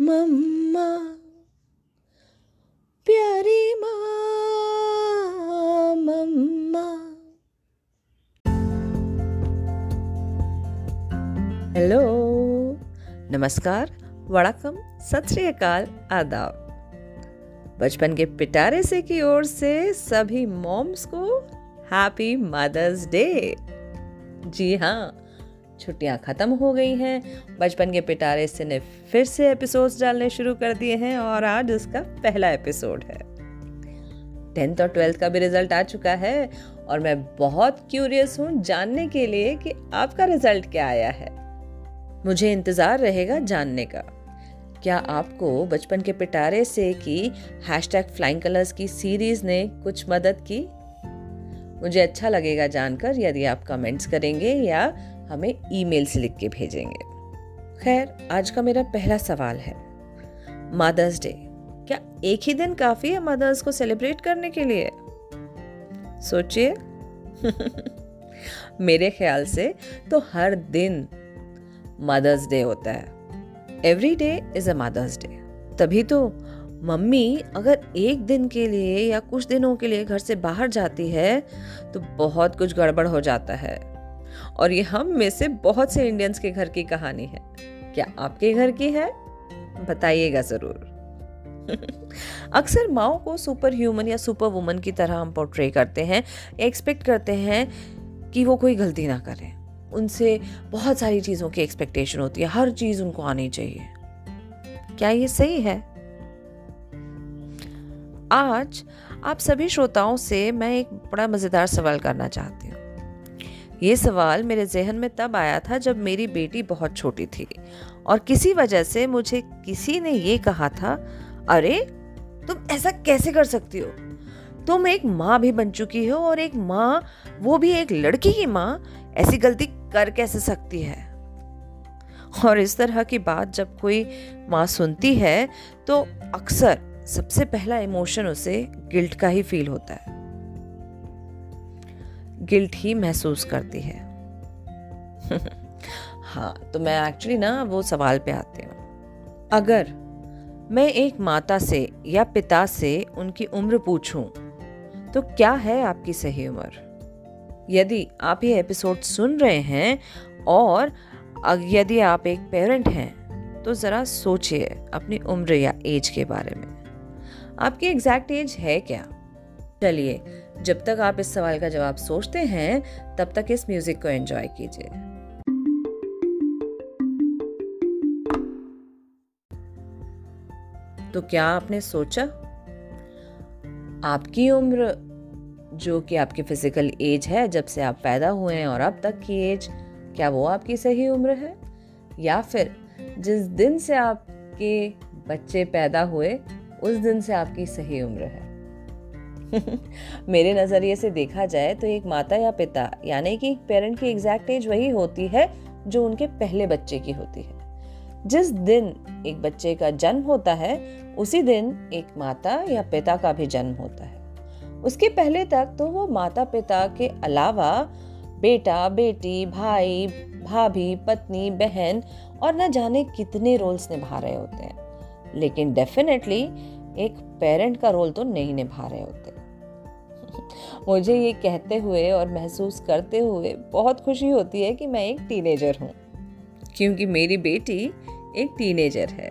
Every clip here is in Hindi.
मम्मा, प्यारी माँ, मम्मा। हेलो, नमस्कार, वड़कम सत आदाब। बचपन के पिटारे से की ओर से सभी मॉम्स को हैप्पी मदर्स डे जी हाँ छुट्टियाँ खत्म हो गई हैं। बचपन के पिटारे से ने फिर से एपिसोड्स डालने शुरू कर दिए हैं और आज उसका पहला एपिसोड है। टेंथ और ट्वेल्थ का भी रिज़ल्ट आ चुका है और मैं बहुत क्यूरियस हूँ जानने के लिए कि आपका रिज़ल्ट क्या आया है। मुझे इंतज़ार रहेगा जानने का। क्या आपको बचपन के पिटारे से की हैशटैग फ्लाइंग कलर्स की सीरीज़ ने कुछ मदद की? मुझे अच्छा लगेगा जानकर यदि आप कमेंट्स करेंगे या हमें ईमेल से लिख के भेजेंगे। खैर, आज का मेरा पहला सवाल है। मदर्स डे क्या एक ही दिन काफ़ी है मदर्स को सेलिब्रेट करने के लिए? सोचिए। मेरे ख्याल से तो हर दिन मदर्स डे होता है। Every day is a Mother's Day तभी तो मम्मी अगर एक दिन के लिए या कुछ दिनों के लिए घर से बाहर जाती है तो बहुत कुछ गड़बड़ हो जाता है। और ये हम में से बहुत से इंडियंस के घर की कहानी है। क्या आपके घर की है? बताइएगा ज़रूर। अक्सर माओ को सुपर ह्यूमन या सुपर वुमन की तरह हम पोर्ट्रे करते हैं एक्सपेक्ट करते हैं कि वो कोई गलती ना करें। उनसे बहुत सारी चीज़ों की एक्सपेक्टेशन होती है, हर चीज़ उनको आनी चाहिए। क्या ये सही है? आज आप सभी श्रोताओं से मैं एक बड़ा मज़ेदार सवाल करना चाहती हूँ। ये सवाल मेरे जहन में तब आया था जब मेरी बेटी बहुत छोटी थी। और किसी वजह से मुझे किसी ने ये कहा था, अरे, तुम ऐसा कैसे कर सकती हो? तुम एक माँ भी बन चुकी हो और एक माँ, वो भी एक लड़की की माँ, ऐसी गलती कर कैसे सकती है? और इस तरह की बात जब कोई माँ सुनती है तो अक्सर सबसे पहला इमोशन उसे गिल्ट का ही फील होता है। गिल्ट ही महसूस करती है। हाँ तो मैं एक्चुअली ना वो सवाल पे आती हूँ। अगर मैं एक माता से या पिता से उनकी उम्र पूछूँ तो क्या है आपकी सही उम्र? यदि आप ये एपिसोड सुन रहे हैं और यदि आप एक पेरेंट हैं तो ज़रा सोचिए अपनी उम्र या एज के बारे में। आपकी एग्जैक्ट एज है क्या? चलिए जब तक आप इस सवाल का जवाब सोचते हैं, तब तक इस म्यूज़िक को एंजॉय कीजिए। तो क्या आपने सोचा? आपकी उम्र, जो कि आपकी फ़िज़िकल एज है, जब से आप पैदा हुए हैं और अब तक की एज क्या वो आपकी सही उम्र है? या फिर, जिस दिन से आपके बच्चे पैदा हुए, उस दिन से आपकी सही उम्र है? मेरे नज़रिए से देखा जाए तो एक माता या पिता, यानी कि एक पेरेंट की एग्जैक्ट एज वही होती है, जो उनके पहले बच्चे की होती है। जिस दिन एक बच्चे का जन्म होता है, उसी दिन एक माता या पिता का भी जन्म होता है। उसके पहले तक तो वो माता पिता के अलावा बेटा, बेटी, भाई, भाभी, पत्नी, बहन और न जाने कितने रोल्स निभा रहे होते हैं। लेकिन डेफिनेटली एक पेरेंट का रोल तो नहीं निभा रहे होते। मुझे ये कहते हुए और महसूस करते हुए बहुत खुशी होती है कि मैं एक टीनेजर हूँ, क्योंकि मेरी बेटी एक टीनेजर है।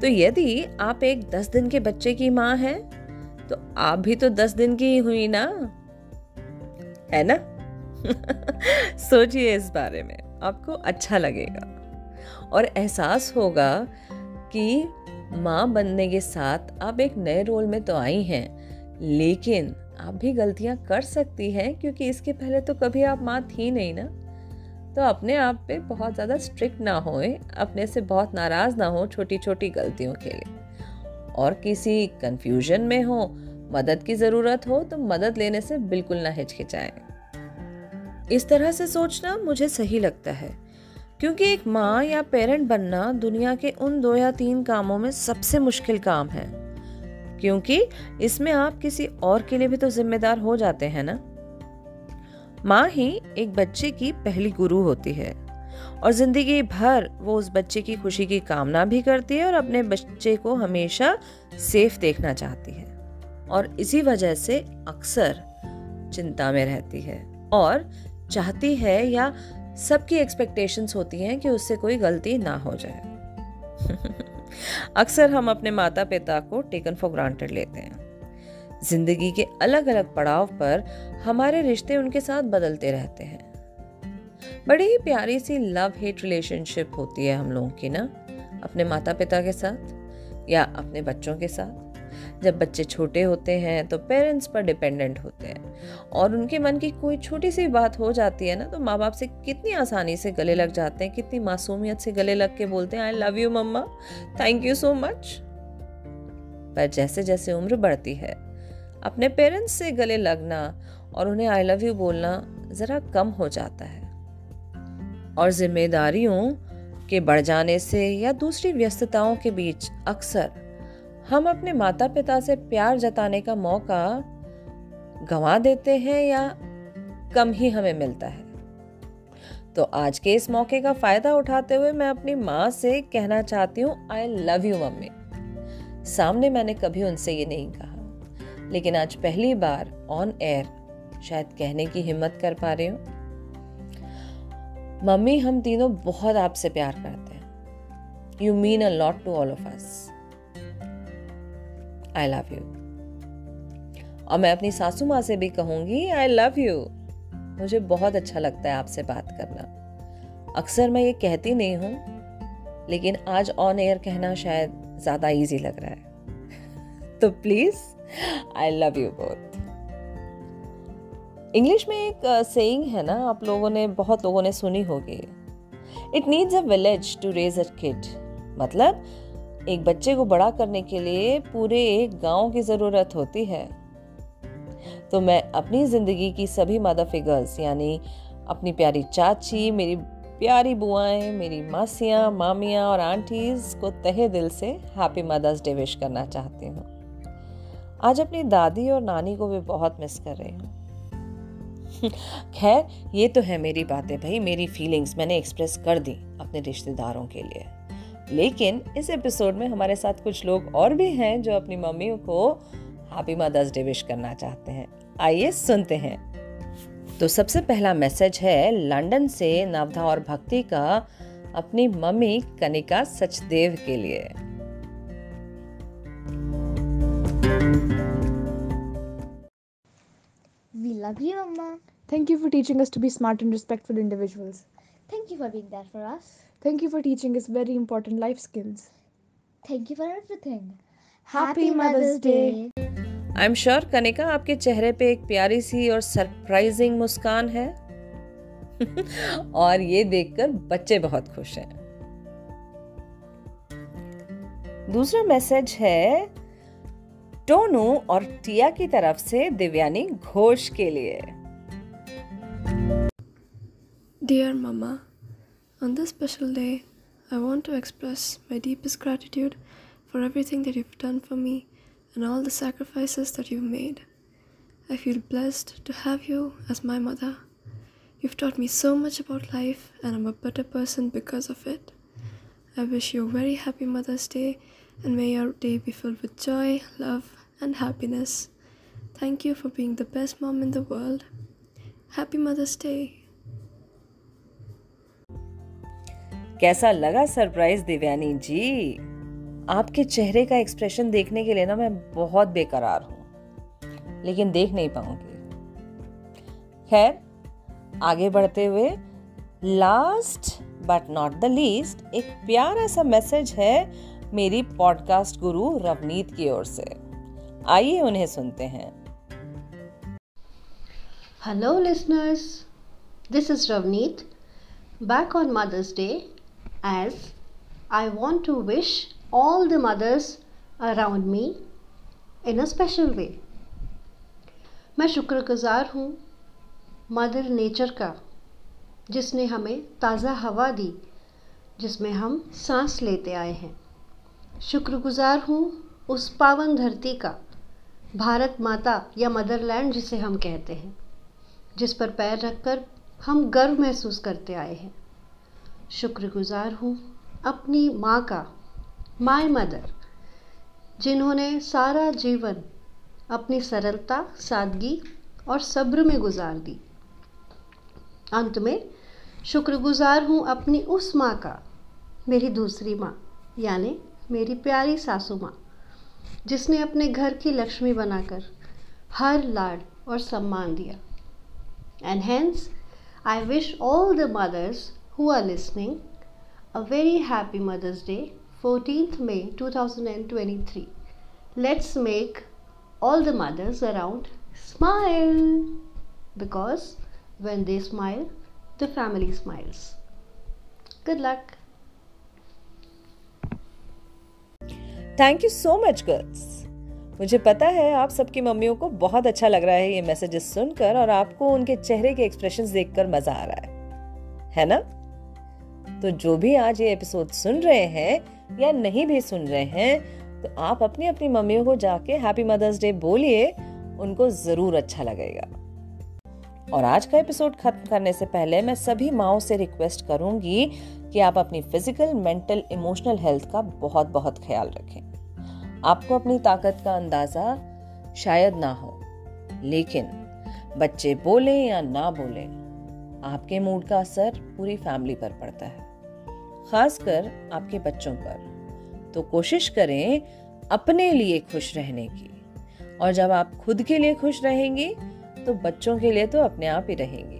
तो यदि आप एक दस दिन के बच्चे की माँ हैं तो आप भी तो दस दिन की ही हुई ना? है ना? सोचिए इस बारे में, आपको अच्छा लगेगा। और एहसास होगा कि माँ बनने के साथ आप एक नए रोल में तो आई हैं, लेकिन आप भी गलतियाँ कर सकती हैं, क्योंकि इसके पहले तो कभी आप माँ थी नहीं ना। तो अपने आप पे बहुत ज़्यादा स्ट्रिक्ट ना होए, अपने से बहुत नाराज़ ना हो छोटी छोटी गलतियों के लिए। और किसी कंफ्यूजन में हो, मदद की ज़रूरत हो तो मदद लेने से बिल्कुल ना हिचकिचाएँ। इस तरह से सोचना मुझे सही लगता है, क्योंकि एक माँ या पेरेंट बनना दुनिया के उन दो या तीन कामों में सबसे मुश्किल काम है। क्योंकि इसमें आप किसी और के लिए भी तो जिम्मेदार हो जाते हैं ना? माँ ही एक बच्चे की पहली गुरु होती है और ज़िंदगी भर वो उस बच्चे की खुशी की कामना भी करती है और अपने बच्चे को हमेशा सेफ़ देखना चाहती है और इसी वजह से अक्सर चिंता में रहती है और चाहती है या सबकी एक्सपेक्टेशंस होती हैं कि उससे कोई गलती ना हो जाए। अक्सर हम अपने माता पिता को टेकन फॉर ग्रांटेड लेते हैं। ज़िंदगी के अलग अलग पड़ाव पर हमारे रिश्ते उनके साथ बदलते रहते हैं। बड़ी ही प्यारी सी लव हेट रिलेशनशिप होती है हम लोगों की ना, अपने माता पिता के साथ या अपने बच्चों के साथ। जब बच्चे छोटे होते हैं तो पेरेंट्स पर डिपेंडेंट होते हैं। और उनके मन की कोई छोटी सी बात हो जाती है ना तो माँ बाप से कितनी आसानी से गले लग जाते हैं, कितनी मासूमियत से गले लग के बोलते हैं I love you mamma thank you so much पर जैसे जैसे उम्र बढ़ती है, अपने पेरेंट्स से गले लगना और उन्हें आई लव यू बोलना ज़रा कम हो जाता है। और जिम्मेदारियों के बढ़ जाने से या दूसरी व्यस्तताओं के बीच अक्सर हम अपने माता पिता से प्यार जताने का मौका गंवा देते हैं या कम ही हमें मिलता है? तो आज के इस मौके का फ़ायदा उठाते हुए मैं अपनी माँ से कहना चाहती हूँ आई लव यू मम्मी। सामने मैंने कभी उनसे ये नहीं कहा। लेकिन आज पहली बार ऑन एयर शायद कहने की हिम्मत कर पा रही हूँ। मम्मी, हम तीनों बहुत आपसे प्यार करते हैं। You mean a lot to all of us I love you और मैं अपनी सासू माँ से भी कहूँगी आई लव यू मुझे बहुत अच्छा लगता है आपसे बात करना। अक्सर मैं ये कहती नहीं हूँ लेकिन आज ऑन एयर कहना शायद ज़्यादा इजी लग रहा है। तो please I love you both English में एक सेइंग uh, है ना आप लोगों ने बहुत लोगों ने सुनी होगी। It needs a village to raise a kid मतलब एक बच्चे को बड़ा करने के लिए पूरे एक गाँव की ज़रूरत होती है। तो मैं अपनी ज़िंदगी की सभी मदर फिगर्स यानी अपनी प्यारी चाची, मेरी प्यारी बुआएँ, मेरी मासियाँ, मामियाँ और आंटीज़ को तहे दिल से हैप्पी मदर्स डे विश करना चाहती हूँ। आज अपनी दादी और नानी को भी बहुत मिस कर रही हूँ। खैर, ये तो है मेरी बातें भाई, मेरी फीलिंग्स मैंने एक्सप्रेस कर दी अपने रिश्तेदारों के लिए। लेकिन इस एपिसोड में हमारे साथ कुछ लोग और भी हैं जो अपनी मम्मी को हैप्पी मदर्स डे विश करना चाहते हैं आइए सुनते हैं तो सबसे पहला मैसेज है लंदन से नवधा और भक्ति का अपनी मम्मी कनिका सचदेव के लिए We love you, Mama. Thank you for teaching us to be smart and respectful individuals. Thank you for being there for us. Thank you for teaching us very important life skills. Thank you for everything. Happy Mother's Day. I am sure Kanika आपके चेहरे पे एक प्यारी सी और सरप्राइजिंग मुस्कान है और ये देखकर बच्चे बहुत खुश हैं दूसरा मैसेज है टोनू और टिया की तरफ़ से दिव्यानी घोष के लिए dear mama On this special day, I want to express my deepest gratitude for everything that you've done for me and all the sacrifices that you've made. I feel blessed to have you as my mother. You've taught me so much about life, and I'm a better person because of it. I wish you a very happy Mother's Day, and may your day be filled with joy, love, and happiness. Thank you for being the best mom in the world. Happy Mother's Day. कैसा लगा सरप्राइज़ दिव्यानी जी? आपके चेहरे का एक्सप्रेशन देखने के लिए ना मैं बहुत बेकरार हूँ। लेकिन देख नहीं पाऊँगी। खैर, आगे बढ़ते हुए last but not the least एक प्यारा सा मैसेज है मेरी पॉडकास्ट गुरु रवनीत की ओर से। आइए उन्हें सुनते हैं। Hello listeners this is Ravneet back on Mother's Day as, I want to wish all the mothers around me in a special way. मैं शुक्रगुजार हूँ मदर नेचर का, जिसने हमें ताज़ा हवा दी, जिसमें हम सांस लेते आए हैं शुक्रगुजार हूँ उस पावन धरती का, भारत माता या मदरलैंड जिसे हम कहते हैं, जिस पर पैर रखकर हम गर्व महसूस करते आए हैं शुक्रगुजार हूँ अपनी माँ का माय मदर जिन्होंने सारा जीवन अपनी सरलता, सादगी और सब्र में गुजार दी। अंत में, शुक्रगुजार हूँ अपनी उस माँ का, मेरी दूसरी माँ, यानी मेरी प्यारी सासू माँ, जिसने अपने घर की लक्ष्मी बनाकर हर लाड और सम्मान दिया। And hence I wish all the mothers who are listening a very happy Mother's Day 14th May 2023. Let's make all the mothers around smile because when they smile, the family smiles. Good luck. Thank you so much girls मुझे पता है आप सबकी मम्मियों को बहुत अच्छा लग रहा है ये मैसेजेस सुनकर और आपको उनके चेहरे के एक्सप्रेशंस देखकर मज़ा आ रहा है है ना तो जो भी आज ये एपिसोड सुन रहे हैं या नहीं भी सुन रहे हैं तो आप अपनी अपनी मम्मियों को जाके हैप्पी मदर्स डे बोलिए, उनको ज़रूर अच्छा लगेगा। और आज का एपिसोड खत्म करने से पहले मैं सभी माओ से रिक्वेस्ट करूँगी कि आप अपनी फ़िज़िकल मेंटल इमोशनल हेल्थ का बहुत बहुत ख्याल रखें। आपको अपनी ताकत का अंदाज़ा शायद ना हो, लेकिन बच्चे बोले या ना बोले, आपके मूड का असर पूरी फैमिली पर पड़ता है। खासकर आपके बच्चों पर। तो कोशिश करें अपने लिए खुश रहने की। और जब आप खुद के लिए खुश रहेंगी तो बच्चों के लिए तो अपने आप ही रहेंगी।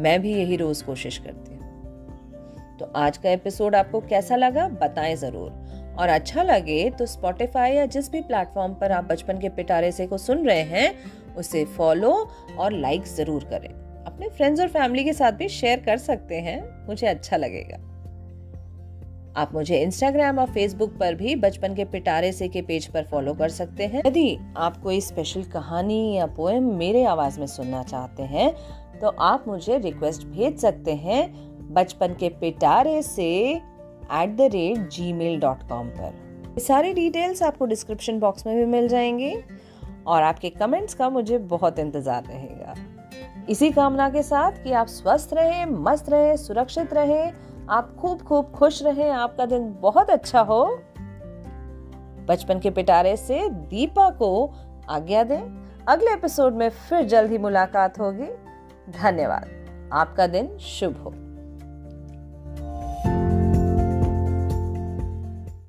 मैं भी यही रोज कोशिश करती हूँ। तो आज का एपिसोड आपको कैसा लगा, बताएँ ज़रूर। और अच्छा लगे तो स्पॉटिफाई या जिस भी प्लेटफॉर्म पर आप बचपन के पिटारे से को सुन रहे हैं, उसे फॉलो और लाइक ज़रूर करें। अपने फ्रेंड्स और फैमिली के साथ भी शेयर कर सकते हैं, मुझे अच्छा लगेगा। आप मुझे इंस्टाग्राम और फेसबुक पर भी बचपन के पिटारे से के पेज पर फॉलो कर सकते हैं। यदि आप कोई स्पेशल कहानी या पोएम मेरे आवाज़ में सुनना चाहते हैं तो आप मुझे रिक्वेस्ट भेज सकते हैं बचपन के पिटारे से at the rate Gmail dot com पर सारी डिटेल्स आपको डिस्क्रिप्शन बॉक्स में भी मिल जाएँगी और आपके कमेंट्स का मुझे बहुत इंतज़ार रहेगा। इसी कामना के साथ कि आप स्वस्थ रहें, मस्त रहें, सुरक्षित रहें आप खूब खूब खुश रहें। आपका दिन बहुत अच्छा हो। बचपन के पिटारे से दीपा को आज्ञा दें। अगले एपिसोड में फिर जल्द ही मुलाकात होगी। धन्यवाद। आपका दिन शुभ हो।